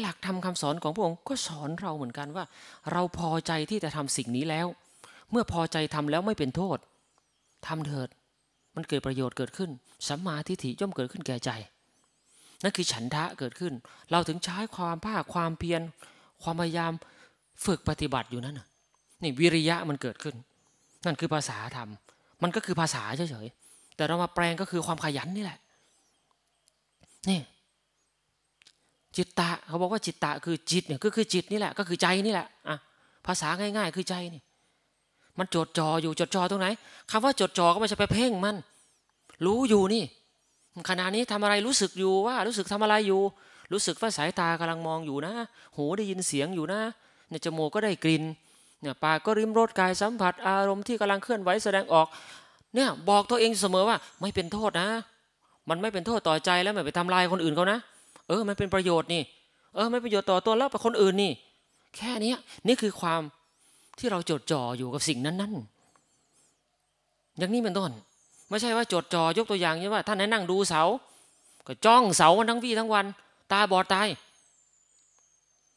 หลักธรรมคาสอนของพระองค์ก็สอนเราเหมือนกันว่า เราพอใจที่จะทำสิ่งนี้แล้ว เมื่อพอใจทำแล้วไม่เป็นโทษทำเถิด มันเกิดประโยชน์เกิดขึ้นสัมมาทิฏฐิย่อมเกิดขึ้นแก่ใจ นั่นคือฉันทะเกิดขึ้น เราถึงใช้ความภาคความเพียร ความพยายามฝึกปฏิบัติอยู่นั่นนี่วิริยะมันเกิดขึ้น นั่นคือภาษาธรรม มันก็คือภาษาเฉยๆแต่เรามาแปลงก็คือความขยันนี่แหละนี่ จิตตะเขาบอกว่าจิตตะคือจิตเนี่ยก็คือจิตนี่แหละก็คือใจนี่แหละอะภาษาง่าย ๆ คือใจนี่มันจดจ่ออยู่จดจ่อตรงไหนคำว่าจดจ่อก็ไม่ใช่ไปเพ่งมัน รู้อยู่นี่ขณะนี้ทำอะไรรู้สึกอยู่ว่ารู้สึกทำอะไรอยู่ รู้สึกว่าสายตากำลังมองอยู่นะ หูได้ยินเสียงอยู่นะเนี่ยจมูกก็ได้กลิ่นเนี่ยปากก็ริมรสกายสัมผัสอารมณ์ที่กำลังเคลื่อนไหวแสดงออกเนี่ยบอกตัวเองเสมอว่าไม่เป็นโทษนะ มันไม่เป็นโทษต่อใจแล้วไม่ไปทำลายคนอื่นเขานะ เออ มันเป็นประโยชน์นี่ เออไม่ประโยชน์ต่อตัวแล้วไปคนอื่นนี่ แค่นี้นี่คือความที่เราจดจ่ออยู่กับสิ่งนั้นๆ อย่างนี้เป็นต้น ไม่ใช่ว่าจดจ่อยกตัวอย่างนี้ว่าท่านให้นั่งดูเสา ก็จ้องเสาทั้งวี่ทั้งวัน ตาบอดตาย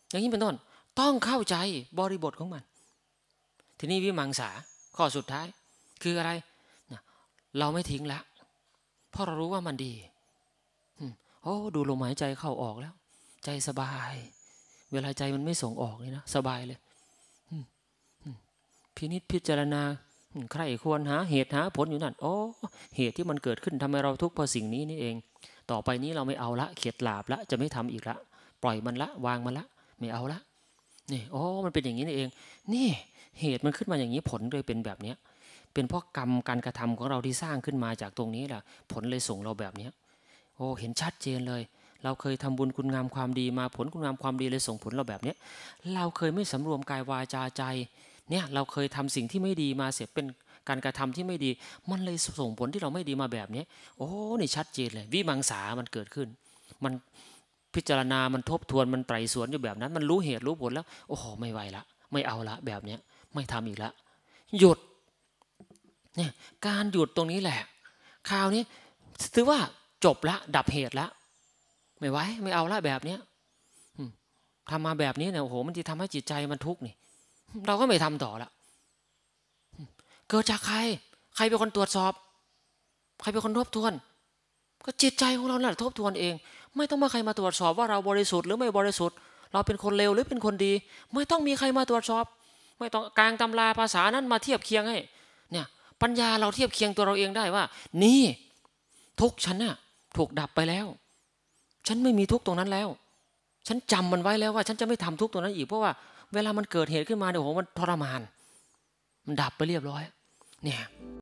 อย่างนี้เป็นต้น ต้องเข้าใจบริบทของมัน ทีนี้วิมังสาข้อสุดท้าย คืออะไร เราไม่ทิ้งละเพราะเรารู้ว่ามันดี อ้ดูลมหายใจเข้าออกแล้ว ใจสบาย เวลาใจมันไม่ส่งออกเลยนะสบายเลยพินิษพิจารณาใครควรหาเหตุหาผลอยู่นั่นโอ้เหตุที่มันเกิดขึ้นทำให้เราทุกข์เพราะสิ่งนี้นี่เอง ต่อไปนี้เราไม่เอาละเข็ดหลาบละจะไม่ทำอีกละ ปล่อยมันละวางมันละ ไม่เอาละนี่โอ้มันเป็นอย่างนี้นี่เอง นี่เหตุมันขึ้นมาอย่างนี้ผลเลยเป็นแบบเนี้ยเป็นเพราะกรรมการกระทำของเราที่สร้างขึ้นมาจากตรงนี้แหละผลเลยส่งเราแบบเนี้ย โอ้เห็นชัดเจนเลย เราเคยทำบุญคุณงามความดีมาผลคุณงามความดีเลยส่งผลเราแบบนี้เราเคยไม่สำรวมกายวาจาใจเนี่ยเราเคยทำสิ่งที่ไม่ดีมาเสียเป็นการกระทำที่ไม่ดี มันเลยส่งผลที่เราไม่ดีมาแบบนี้โอ้นี่ชัดเจนเลย วิมังสามันเกิดขึ้น มันพิจารณามันทบทวนมันไตรสวนอยู่แบบนั้น มันรู้เหตุรู้ผลแล้ว โอ้โหไม่ไหวละ ไม่เอาละแบบเนี้ยไม่ทำอีกละหยุดเนี่ยการหยุดตรงนี้แหละ คราวนี้ถือว่า จบละดับเหตุละไม่ไหวไม่เอาละแบบเนี้ยทำมาแบบนี้เนี่ยโอ้โหมันจะทำให้จิตใจมันทุกข์นี่ เราก็ไม่ทำต่อละเกิดจากใคร ใครเป็นคนตรวจสอบ ใครเป็นคนทบทวน ก็จิตใจของเราแหละทบทวนเอง ไม่ต้องมาใครมาตรวจสอบว่าเราบริสุทธิ์หรือไม่บริสุทธิ์ เราเป็นคนเลวหรือเป็นคนดี ไม่ต้องมีใครมาตรวจสอบ ไม่ต้องกลางตำราภาษานั้นมาเทียบเคียงให้ เนี่ย ปัญญาเราเทียบเคียงตัวเราเองได้ว่า นี่ ทุกฉันน่ะ ถูกดับไปแล้ว ฉันไม่มีทุกตรงนั้นแล้ว ฉันจำมันไว้แล้วว่า ฉันจะไม่ทำทุกตรงนั้นอีกเพราะว่าเวลามันเกิดเหตุขึ้นมาเดี๋ยวโหมันทรมาน มันดับไปเรียบร้อย เนี่ย